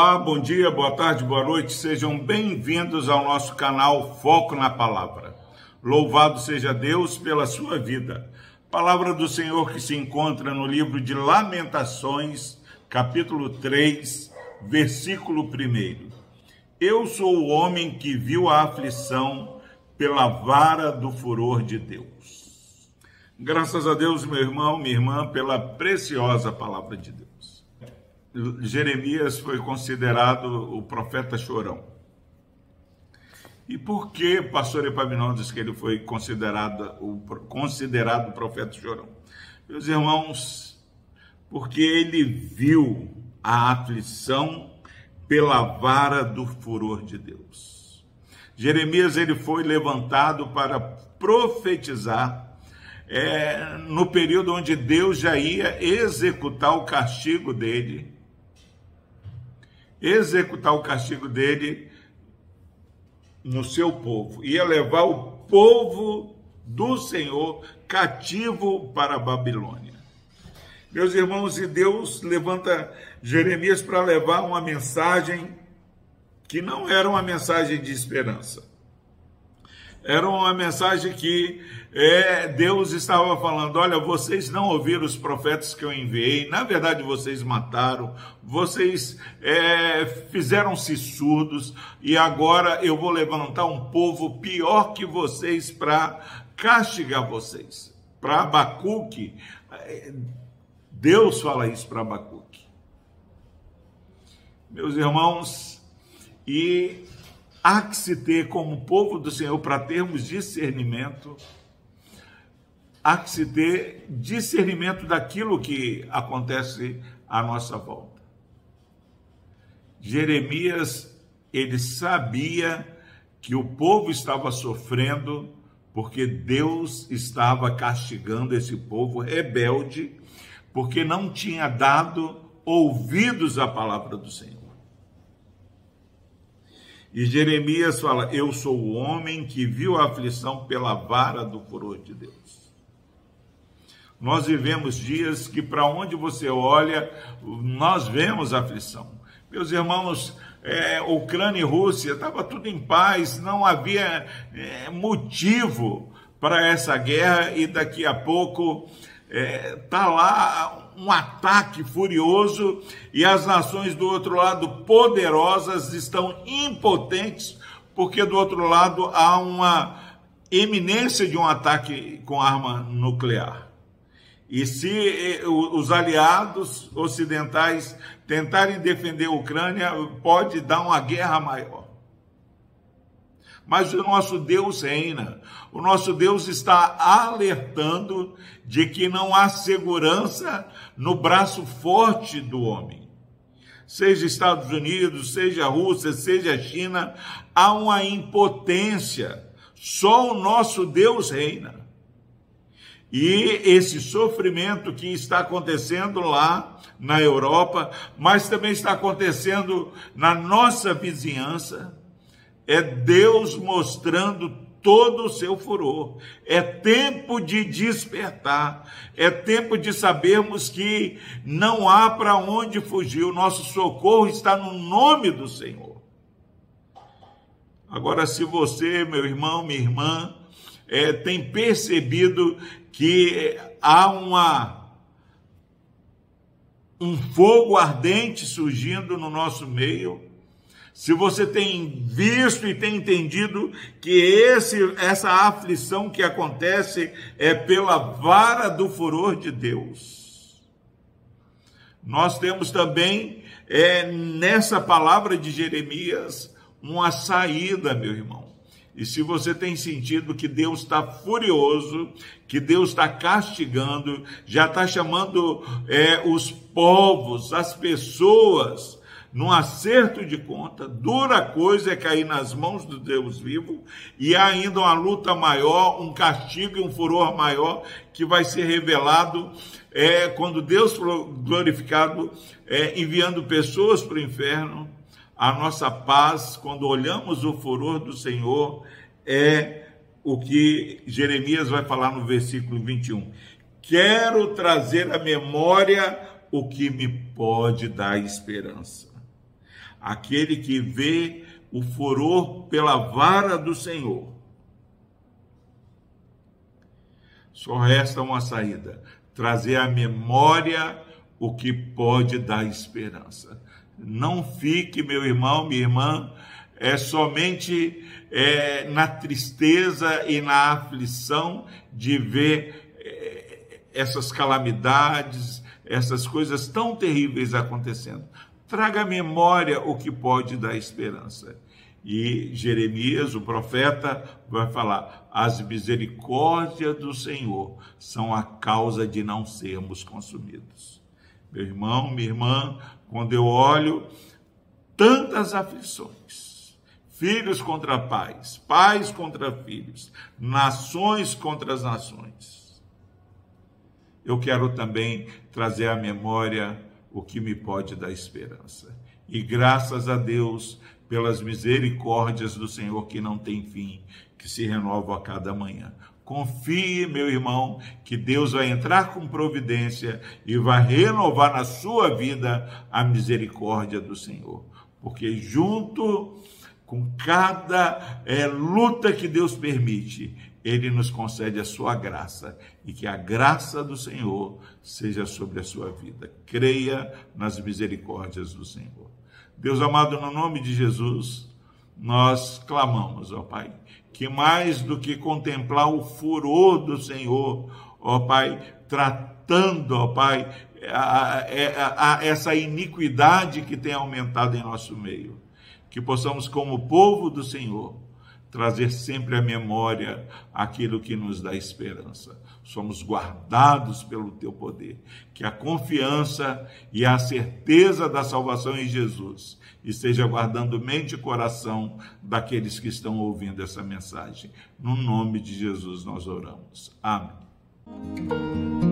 Olá, bom dia, boa tarde, boa noite, sejam bem-vindos ao nosso canal Foco na Palavra. Louvado seja Deus pela sua vida. Palavra do Senhor que se encontra no livro de Lamentações, capítulo 3, versículo 1. Eu sou o homem que viu a aflição pela vara do furor de Deus. Graças a Deus, meu irmão, minha irmã, pela preciosa palavra de Deus. Jeremias foi considerado o profeta chorão. E por que pastor Epaminão diz que ele foi considerado o considerado profeta chorão? Meus irmãos, porque ele viu a aflição pela vara do furor de Deus. Jeremias ele foi levantado para profetizar é, no período onde Deus já ia executar o castigo dele executar o castigo dele no seu povo, ia levar o povo do Senhor cativo para a Babilônia. Meus irmãos, e Deus levanta Jeremias para levar uma mensagem que não era uma mensagem de esperança. Era uma mensagem que é, Deus estava falando: olha, vocês não ouviram os profetas que eu enviei, na verdade vocês mataram, vocês é, fizeram-se surdos, e agora eu vou levantar um povo pior que vocês para castigar vocês. Para Abacuque, é, Deus fala isso para Abacuque. Meus irmãos, e há que se ter como povo do Senhor para termos discernimento, há que se ter discernimento daquilo que acontece à nossa volta. Jeremias, ele sabia que o povo estava sofrendo porque Deus estava castigando esse povo rebelde, porque não tinha dado ouvidos à palavra do Senhor. E Jeremias fala: Eu sou o homem que viu a aflição pela vara do furor de Deus. Nós vivemos dias que, para onde você olha, nós vemos aflição. Meus irmãos, é, Ucrânia e Rússia, estava tudo em paz, não havia é, motivo para essa guerra, e daqui a pouco é, tá lá um ataque furioso e as nações do outro lado poderosas estão impotentes porque do outro lado há uma eminência de um ataque com arma nuclear. E se eh, os aliados ocidentais tentarem defender a Ucrânia, pode dar uma guerra maior. Mas o nosso Deus reina. O nosso Deus está alertando de que não há segurança no braço forte do homem. Seja Estados Unidos, seja Rússia, seja China, há uma impotência. Só o nosso Deus reina. E esse sofrimento que está acontecendo lá na Europa, mas também está acontecendo na nossa vizinhança, é Deus mostrando todo o seu furor. É tempo de despertar, é tempo de sabermos que não há para onde fugir, o nosso socorro está no nome do Senhor. Agora, se você, meu irmão, minha irmã, é, tem percebido que há uma um fogo ardente surgindo no nosso meio, se você tem visto e tem entendido que esse, essa aflição que acontece é pela vara do furor de Deus. Nós temos também é, nessa palavra de Jeremias uma saída, meu irmão. E se você tem sentido que Deus está furioso, que Deus está castigando, já está chamando é, os povos, as pessoas, num acerto de conta, dura coisa é cair nas mãos do Deus vivo, e há ainda uma luta maior, um castigo e um furor maior que vai ser revelado é, quando Deus for glorificado, é, enviando pessoas para o inferno. A nossa paz, quando olhamos o furor do Senhor, é o que Jeremias vai falar no versículo 21. Quero trazer à memória o que me pode dar esperança. Aquele que vê o furor pela vara do Senhor. Só resta uma saída: trazer à memória o que pode dar esperança. Não fique, meu irmão, minha irmã, é somente é, na tristeza e na aflição de ver é, essas calamidades, essas coisas tão terríveis acontecendo. Traga à memória o que pode dar esperança. E Jeremias, o profeta, vai falar: as misericórdias do Senhor são a causa de não sermos consumidos. Meu irmão, minha irmã, quando eu olho tantas aflições, filhos contra pais, pais contra filhos, nações contra as nações, eu quero também trazer à memória o que me pode dar esperança. E graças a Deus pelas misericórdias do Senhor que não tem fim, que se renovam a cada manhã. Confie, meu irmão, que Deus vai entrar com providência e vai renovar na sua vida a misericórdia do Senhor. Porque junto com cada é, luta que Deus permite, Ele nos concede a sua graça e que a graça do Senhor seja sobre a sua vida. Creia nas misericórdias do Senhor. Deus amado, no nome de Jesus, nós clamamos, ó Pai, que mais do que contemplar o furor do Senhor, ó Pai, tratando, ó Pai, a, a, a, essa iniquidade que tem aumentado em nosso meio, que possamos, como povo do Senhor, trazer sempre à memória aquilo que nos dá esperança. Somos guardados pelo teu poder. Que a confiança e a certeza da salvação em Jesus esteja guardando mente e coração daqueles que estão ouvindo essa mensagem. No nome de Jesus nós oramos. Amém.